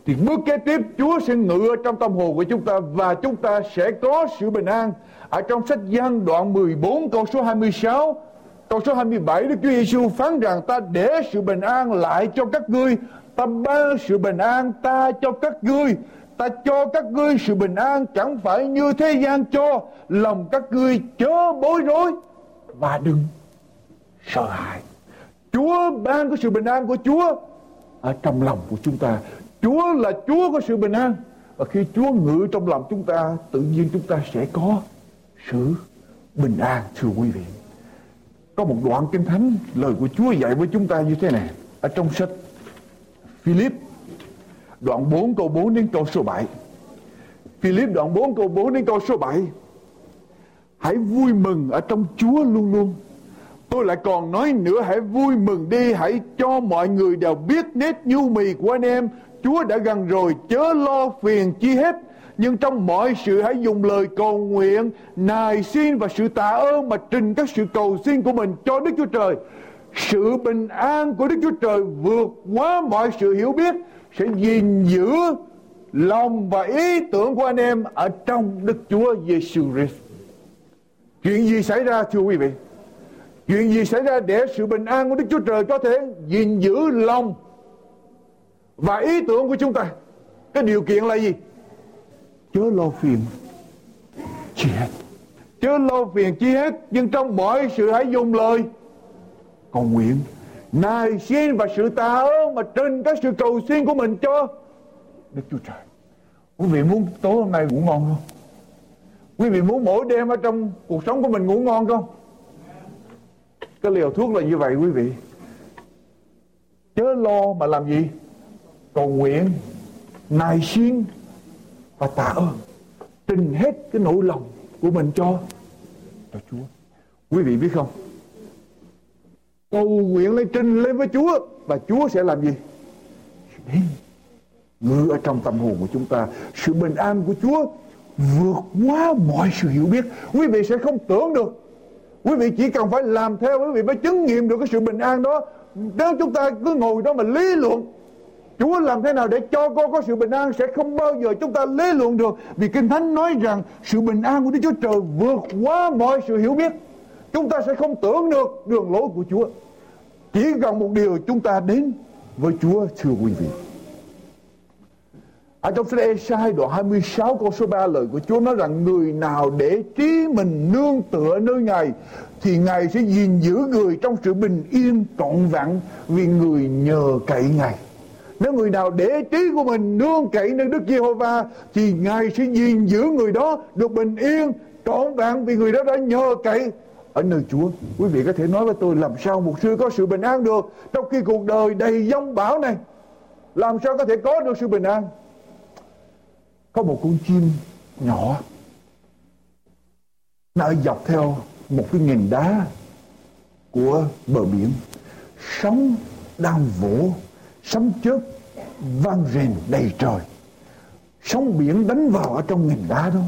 S2: thì bước kế tiếp Chúa sẽ ngự ở trong tâm hồn của chúng ta và chúng ta sẽ có sự bình an. Ở trong sách gian đoạn 14 câu số 26, câu số 27 Đức Chúa Giêsu phán rằng ta để sự bình an lại cho các ngươi, ta ban sự bình an ta cho các ngươi. Ta cho các ngươi sự bình an chẳng phải như thế gian cho. Lòng các ngươi chớ bối rối và đừng sợ hãi. Chúa ban cái sự bình an của Chúa ở trong lòng của chúng ta. Chúa là Chúa có sự bình an. Và khi Chúa ngự trong lòng chúng ta, tự nhiên chúng ta sẽ có sự bình an thưa quý vị có một đoạn kinh thánh, lời của Chúa dạy với chúng ta như thế này. Ở trong sách Philip đoạn 4 câu 4 đến câu số 7. Philip, đoạn 4 câu 4 đến câu số 7. Hãy vui mừng ở trong Chúa luôn luôn. Tôi lại còn nói nữa, hãy vui mừng đi Hãy cho mọi người đều biết nét nhu mì của anh em Chúa đã gần rồi, chớ lo phiền chi hết Nhưng trong mọi sự, hãy dùng lời cầu nguyện, Nài xin và sự tạ ơn Mà trình các sự cầu xin của mình cho Đức Chúa Trời sự bình an của Đức Chúa Trời vượt quá mọi sự hiểu biết, sẽ gìn giữ lòng và ý tưởng của anh em ở trong Đức Chúa Giêsu Christ. Chuyện gì xảy ra, thưa quý vị? Chuyện gì xảy ra để sự bình an của Đức Chúa Trời có thể gìn giữ lòng và ý tưởng của chúng ta? Cái điều kiện là gì? Chớ lo phiền chi hết. Chớ lo phiền chi hết. Nhưng trong mọi sự hãy dùng lời cầu nguyện nài xin và sự tạ ơn mà trên các sự cầu xin của mình cho Đức Chúa Trời. Quý vị muốn tối hôm nay ngủ ngon không? Quý vị muốn mỗi đêm ở trong cuộc sống của mình ngủ ngon không? Cái liều thuốc là như vậy quý vị. Chớ lo mà làm gì? Cầu nguyện, nài xin và tạ ơn. Trình hết cái nỗi lòng của mình cho cho Chúa. Quý vị biết không? Cầu nguyện lên trình lên với Chúa, và Chúa sẽ làm gì? Ngự ở trong tâm hồn của chúng ta, sự bình an của Chúa vượt quá mọi sự hiểu biết. Quý vị sẽ không tưởng được. Quý vị chỉ cần phải làm theo, quý vị mới chứng nghiệm được cái sự bình an đó. Nếu chúng ta cứ ngồi đó mà lý luận, Chúa làm thế nào để cho con có sự bình an, sẽ không bao giờ chúng ta lý luận được. Vì Kinh Thánh nói rằng sự bình an của Đức Chúa Trời vượt quá mọi sự hiểu biết chúng ta sẽ không tưởng được đường lối của Chúa. Chỉ cần một điều chúng ta đến với Chúa, thưa quý vị. Ở trong sách Esai đoạn 26 câu số 3 lời của Chúa nói rằng, người nào để trí mình nương tựa nơi Ngài, thì Ngài sẽ gìn giữ người trong sự bình yên trọn vẹn vì người nhờ cậy Ngài. Nếu người nào để trí của mình nương cậy nơi Đức Giê-hô-va, thì Ngài sẽ gìn giữ người đó được bình yên, trọn vẹn vì người đó đã nhờ cậy ở nơi Chúa. Quý vị có thể nói với tôi làm sao một sư có sự bình an được trong khi cuộc đời đầy giông bão này. Làm sao có thể có được sự bình an? Có một con chim nhỏ nó ở dọc theo một cái nghìn đá của bờ biển. Sóng đang vỗ, sấm chớp vang rền đầy trời. Sóng biển đánh vào ở trong nghìn đá đó.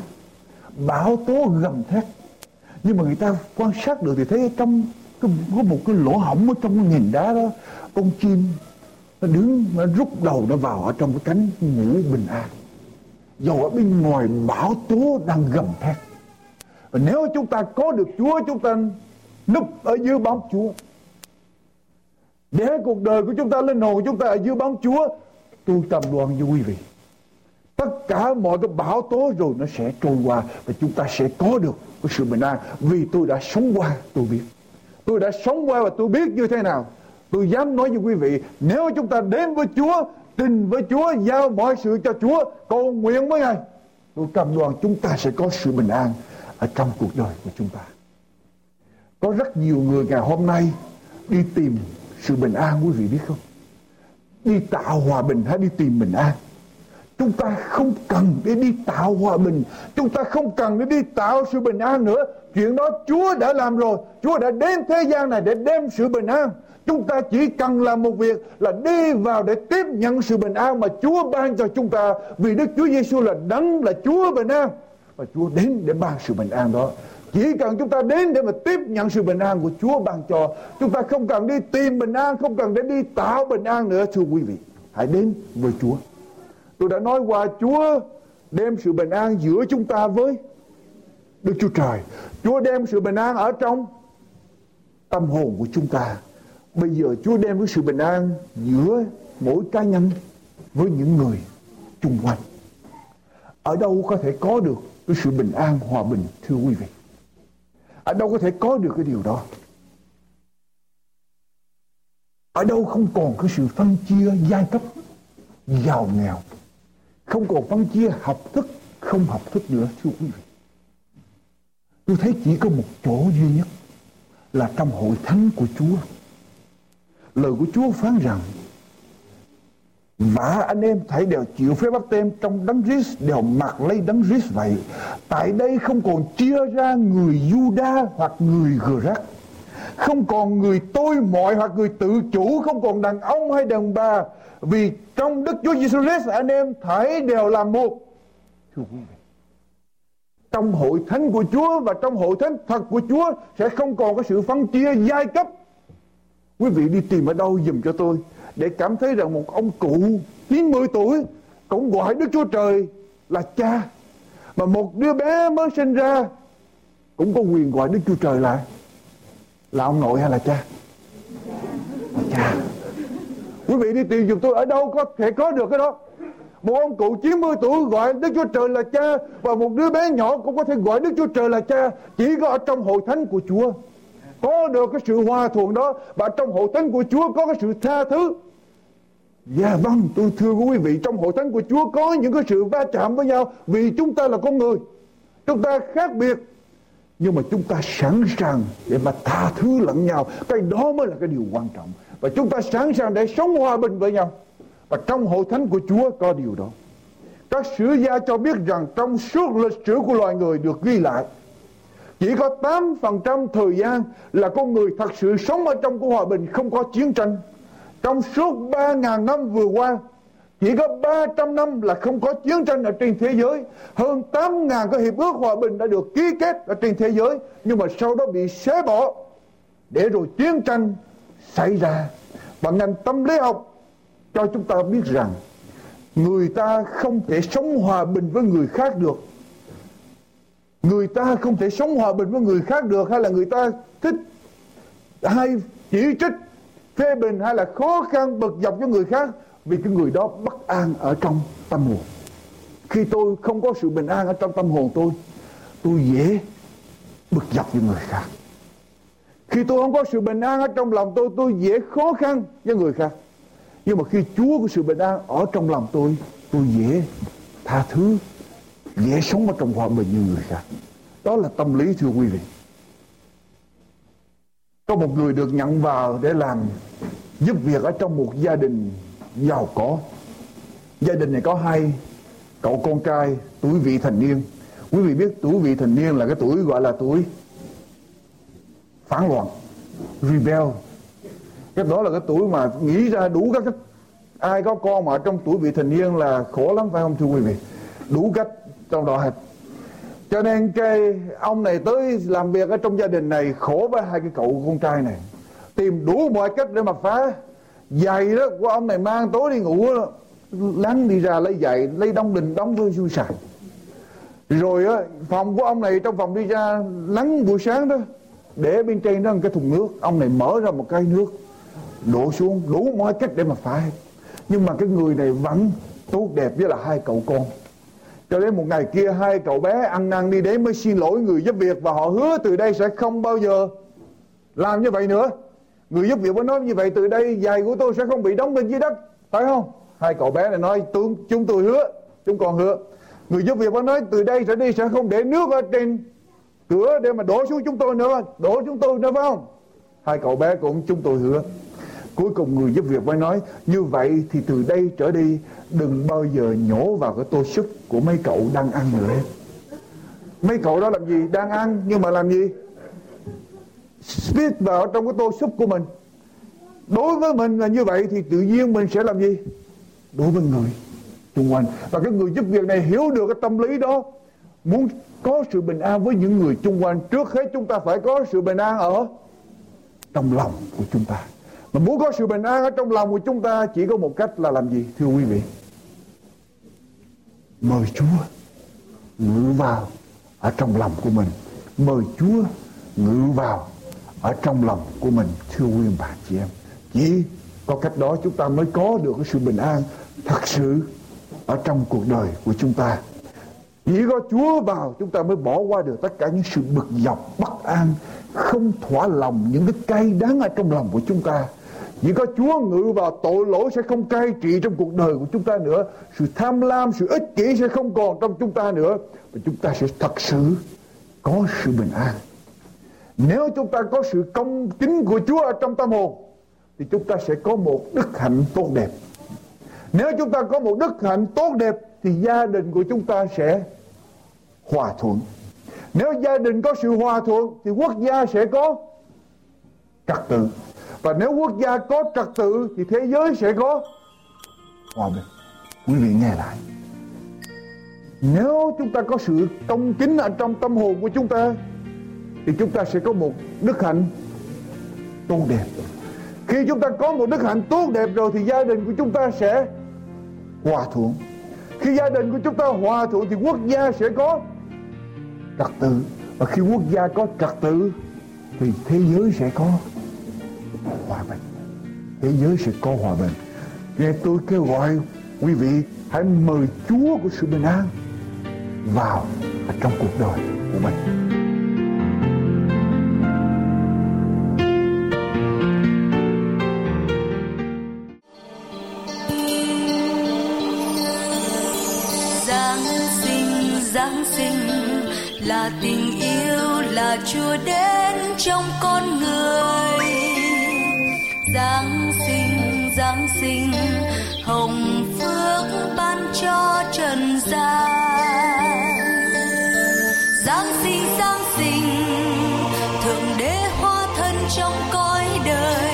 S2: Bão tố gầm thét nhưng mà người ta quan sát được thì thấy trong có, một cái lỗ hổng ở trong cái nghiền đá đó con chim nó đứng nó rút đầu nó vào ở trong cái cánh ngủ bình an. Dầu ở bên ngoài bão tố đang gầm thét. Và nếu chúng ta có được Chúa chúng ta núp ở dưới bóng Chúa. Để cuộc đời của chúng ta lên hồn chúng ta ở dưới bóng Chúa tôi tầm đoan với quý vị tất cả mọi cái bão tố rồi nó sẽ trôi qua và chúng ta sẽ có được cái sự bình an vì tôi đã sống qua, tôi biết. Tôi đã sống qua và tôi biết như thế nào. Tôi dám nói với quý vị, nếu chúng ta đến với Chúa, tin với Chúa, giao mọi sự cho Chúa, cầu nguyện với Ngài, tôi cầm đoàn chúng ta sẽ có sự bình an ở trong cuộc đời của chúng ta. Có rất nhiều người ngày hôm nay đi tìm sự bình an, quý vị biết không? Đi tạo hòa bình hay đi tìm bình an? Chúng ta không cần để đi tạo hòa bình. Chúng ta không cần để đi tạo sự bình an nữa. Chuyện đó Chúa đã làm rồi. Chúa đã đến thế gian này để đem sự bình an. Chúng ta chỉ cần làm một việc là đi vào để tiếp nhận sự bình an mà Chúa ban cho chúng ta. Vì Đức Chúa Giêsu là đấng, là Chúa bình an. Và Chúa đến để ban sự bình an đó. Chỉ cần chúng ta đến để mà tiếp nhận sự bình an của Chúa ban cho. Chúng ta không cần đi tìm bình an, Không cần để đi tạo bình an nữa. Thưa quý vị, Hãy đến với Chúa. Tôi đã nói qua, Chúa đem sự bình an giữa chúng ta với Đức Chúa Trời. Chúa đem sự bình an ở trong tâm hồn của chúng ta. Bây giờ Chúa đem cái sự bình an giữa mỗi cá nhân với những người chung quanh. Ở đâu có thể có được cái sự bình an hòa bình, thưa quý vị? Ở đâu có thể có được cái điều đó? Ở đâu không còn cái sự phân chia giai cấp giàu nghèo không còn phân chia, học thức, không học thức nữa, thưa quý vị tôi thấy chỉ có một chỗ duy nhất là trong hội thánh của Chúa lời của Chúa phán rằng và anh em thấy đều chịu phép bắt tem trong đấng Christ, đều mặc lấy đấng Christ vậy. Tại đây không còn chia ra người Juda hoặc người Grat. Không còn người tôi mọi hoặc người tự chủ, không còn đàn ông hay đàn bà, vì trong Đức Chúa Giêsu Christ anh em thấy đều là một. Trong hội thánh của Chúa và trong hội thánh thật của Chúa sẽ không còn có sự phân chia giai cấp. Quý vị đi tìm ở đâu dùm cho tôi để cảm thấy rằng một ông cụ 90 tuổi cũng gọi Đức Chúa Trời là cha. Mà một đứa bé mới sinh ra cũng có quyền gọi Đức Chúa Trời là là ông nội hay là cha? Là cha. Quý vị đi tìm giùm tôi ở đâu có thể có được cái đó. Một ông cụ 90 tuổi gọi Đức Chúa Trời là cha Và một đứa bé nhỏ cũng có thể gọi Đức Chúa Trời là cha Chỉ có ở trong hội thánh của Chúa. Có được cái sự hòa thuận đó Và trong hội thánh của Chúa có cái sự tha thứ. Dạ vâng tôi thưa quý vị, Trong hội thánh của Chúa có những cái sự va chạm với nhau Vì chúng ta là con người. Chúng ta khác biệt. Nhưng mà chúng ta sẵn sàng để mà tha thứ lẫn nhau. Cái đó mới là cái điều quan trọng. Và chúng ta sẵn sàng để sống hòa bình với nhau. Và trong hội thánh của Chúa có điều đó. Các sử gia cho biết rằng trong suốt lịch sử của loài người được ghi lại chỉ có 8% thời gian là con người thật sự sống ở trong của hòa bình không có chiến tranh. Trong suốt 3.000 năm vừa qua, chỉ có 300 năm là không có chiến tranh ở trên thế giới. Hơn 8.000 cái hiệp ước hòa bình đã được ký kết ở trên thế giới, nhưng mà sau đó bị xé bỏ. Để rồi chiến tranh xảy ra và ngành tâm lý học cho chúng ta biết rằng người ta không thể sống hòa bình với người khác được người ta không thể sống hòa bình với người khác được hay là người ta thích hay chỉ trích phê bình hay là khó khăn bực dọc cho người khác vì cái người đó bất an ở trong tâm hồn. Khi tôi không có sự bình an ở trong tâm hồn tôi tôi dễ bực dọc với người khác. Khi tôi không có sự bình an ở trong lòng tôi tôi dễ khó khăn với người khác. Nhưng mà khi Chúa có sự bình an ở trong lòng tôi tôi dễ tha thứ, dễ sống ở trong hòa bình như người khác. Đó là tâm lý thưa quý vị. Có một người được nhận vào để làm giúp việc ở trong một gia đình giàu có. Gia đình này có hai, cậu con trai, tuổi vị thành niên. Quý vị biết tuổi vị thành niên là cái tuổi gọi là tuổi phản loạn, rebel. Cái đó là cái tuổi mà nghĩ ra đủ các cách. Ai có con mà trong tuổi vị thành niên là khổ lắm, phải không thưa quý vị? Đủ cách trong đó hết. Cho nên cái ông này tới làm việc ở trong gia đình này khổ với hai cái cậu con trai này. Tìm đủ mọi cách để mà phá giày đó, của ông này mang tối đi ngủ đó lắng đi ra lấy giày, lấy đông đình đóng với xui xài rồi á, phòng của ông này trong phòng đi ra nắng buổi sáng đó, để bên trên đó một cái thùng nước, ông này mở ra một cái nước, đổ xuống, đủ mọi cách để mà phá nhưng mà cái người này vẫn tốt đẹp với là hai cậu con. Cho đến một ngày kia, hai cậu bé ăn năn đi đến mới xin lỗi người giúp việc và họ hứa từ đây sẽ không bao giờ làm như vậy nữa người giúp việc mới nói như vậy từ đây giày của tôi sẽ không bị đóng bên dưới đất phải không? Hai cậu bé này nói chúng, chúng tôi hứa chúng còn hứa. Người giúp việc mới nói từ đây trở đi sẽ không để nước ở trên cửa để mà đổ xuống chúng tôi nữa đổ chúng tôi nữa phải không? Hai cậu bé cũng chúng tôi hứa. Cuối cùng người giúp việc mới nói như vậy thì từ đây trở đi đừng bao giờ nhổ vào cái tô súp của mấy cậu đang ăn nữa. Mấy cậu đó làm gì? Đang ăn nhưng mà làm gì? Spit vào trong cái tô súp của mình. Đối với mình là như vậy thì tự nhiên mình sẽ làm gì? Đối với người xung quanh. Và cái người giúp việc này hiểu được cái tâm lý đó. Muốn có sự bình an với những người xung quanh. Trước hết chúng ta phải có sự bình an ở trong lòng của chúng ta. Mà muốn có sự bình an ở trong lòng của chúng ta, chỉ có một cách là làm gì? Thưa quý vị, mời Chúa ngự vào ở trong lòng của mình. Mời Chúa ngự vào ở trong lòng của mình, thưa quý bà chị em, chỉ có cách đó chúng ta mới có được cái sự bình an thật sự ở trong cuộc đời của chúng ta. Chỉ có Chúa vào chúng ta mới bỏ qua được tất cả những sự bực dọc, bất an, không thỏa lòng, những cái cay đắng ở trong lòng của chúng ta. Chỉ có Chúa ngự vào, tội lỗi sẽ không cai trị trong cuộc đời của chúng ta nữa. Sự tham lam, sự ích kỷ sẽ không còn trong chúng ta nữa. Và chúng ta sẽ thật sự có sự bình an nếu chúng ta có sự công kính của Chúa ở trong tâm hồn, thì chúng ta sẽ có một đức hạnh tốt đẹp. Nếu chúng ta có một đức hạnh tốt đẹp, thì gia đình của chúng ta sẽ hòa thuận. Nếu gia đình có sự hòa thuận, thì quốc gia sẽ có trật tự. Và nếu quốc gia có trật tự, thì thế giới sẽ có hòa bình. Quý vị nghe lại. Nếu chúng ta có sự công kính ở trong tâm hồn của chúng ta thì chúng ta sẽ có một đức hạnh tốt đẹp. Khi chúng ta có một đức hạnh tốt đẹp rồi thì gia đình của chúng ta sẽ hòa thuận. Khi gia đình của chúng ta hòa thuận thì quốc gia sẽ có trật tự. Và khi quốc gia có trật tự thì thế giới sẽ có hòa bình. Thế giới sẽ có hòa bình. Nghe tôi kêu gọi quý vị hãy mời Chúa của sự bình an vào trong cuộc đời của mình.
S10: Sinh. Là tình yêu, là Chúa đến trong con người. Giáng sinh Giáng sinh, hồng phước ban cho trần gian. Giáng sinh Giáng sinh, thượng đế hóa thân trong cõi đời.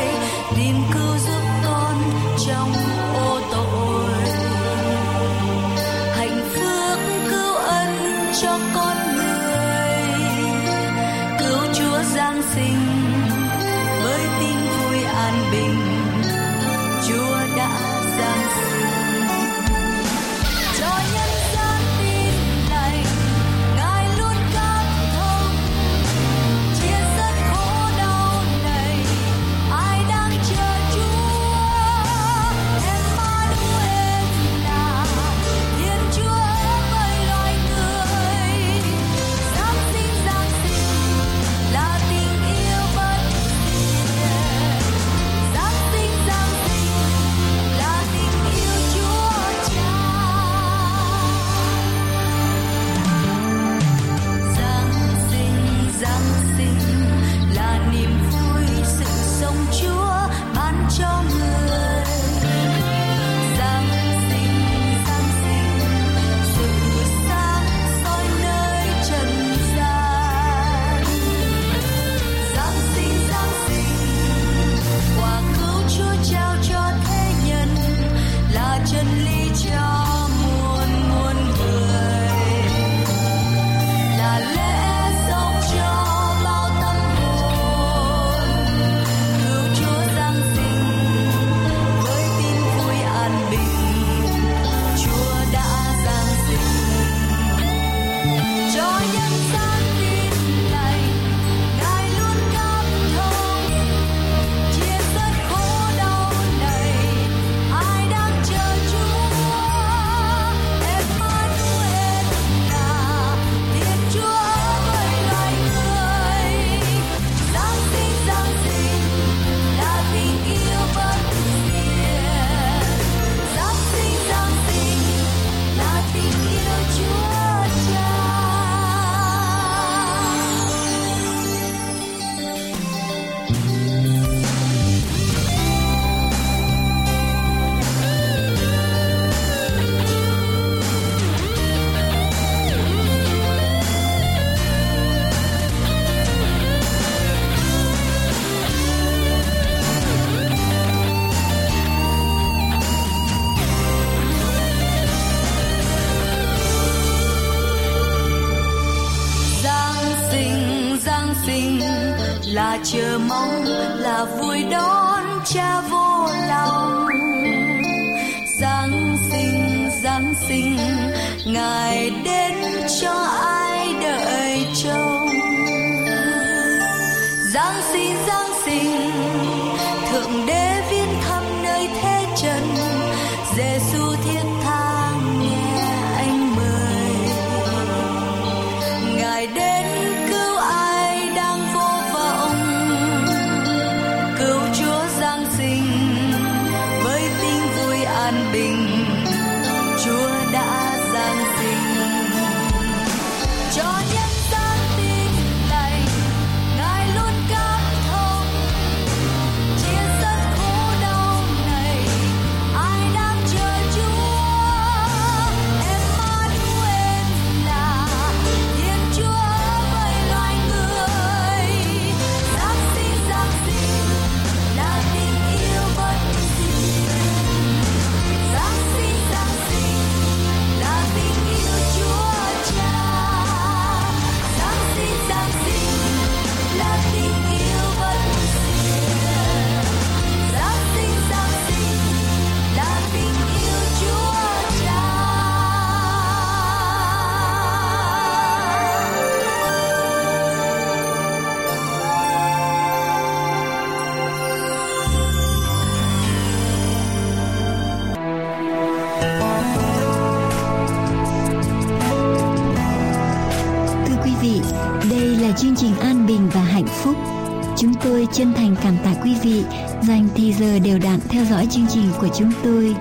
S1: Chúng tôi.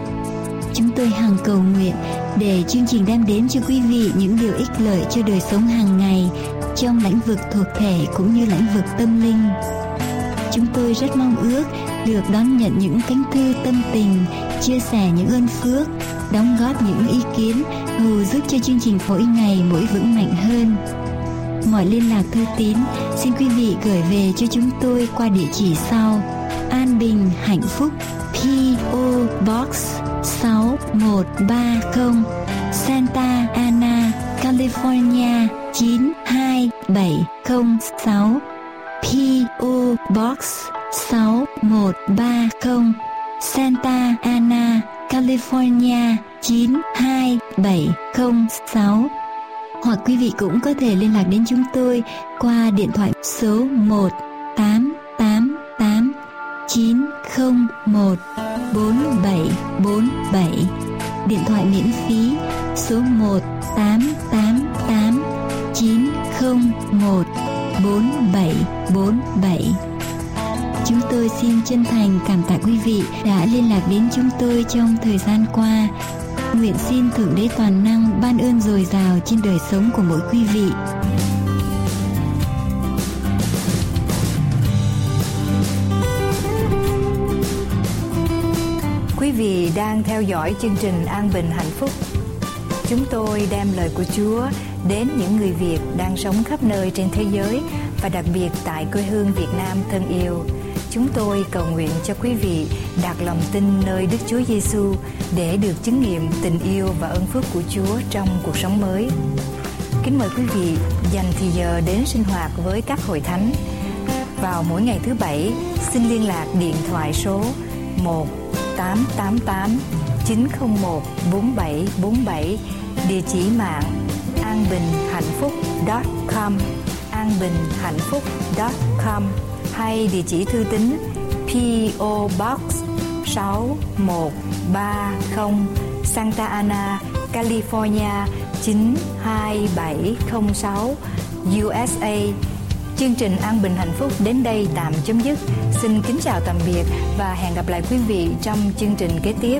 S1: Chúng tôi hằng cầu nguyện để chương trình đem đến cho quý vị những điều ích lợi cho đời sống hàng ngày trong lĩnh vực thuộc thể cũng như lĩnh vực tâm linh. Chúng tôi rất mong ước được đón nhận những cánh thư tâm tình, chia sẻ những ơn phước, đóng góp những ý kiến hầu giúp cho chương trình mỗi ngày mỗi vững mạnh hơn. Mọi liên lạc thư tín xin quý vị gửi về cho chúng tôi qua địa chỉ sau An Bình Hạnh Phúc PO Box 6130 Santa Ana, California 92706 PO Box 6130 Santa Ana, California 92706 hoặc quý vị cũng có thể liên lạc đến chúng tôi qua điện thoại số 1 888 901 4747 điện thoại miễn phí, số 1 888 901 4747 Chúng tôi xin chân thành cảm tạ quý vị đã liên lạc đến chúng tôi trong thời gian qua. Nguyện xin Thượng Đế Toàn Năng ban ơn dồi dào trên đời sống của mỗi quý vị.
S11: Vị đang theo dõi chương trình An Bình Hạnh Phúc. Chúng tôi đem lời của Chúa đến những người Việt đang sống khắp nơi trên thế giới và đặc biệt tại quê hương Việt Nam thân yêu. Chúng tôi cầu nguyện cho quý vị đặt lòng tin nơi Đức Chúa Giêsu để được chứng nghiệm tình yêu và ơn phước của Chúa trong cuộc sống mới. Kính mời quý vị dành thì giờ đến sinh hoạt với các hội thánh. Vào mỗi ngày thứ bảy, xin liên lạc điện thoại số 1 888 901 4747 địa chỉ mạng an bình hạnh phúc com an bình hạnh phúc com. Hay địa chỉ thư tín PO Box 6130 Santa Ana, California 92706 USA Chương trình An Bình Hạnh Phúc đến đây tạm chấm dứt. Xin kính chào tạm biệt và hẹn gặp lại quý vị trong chương trình kế tiếp.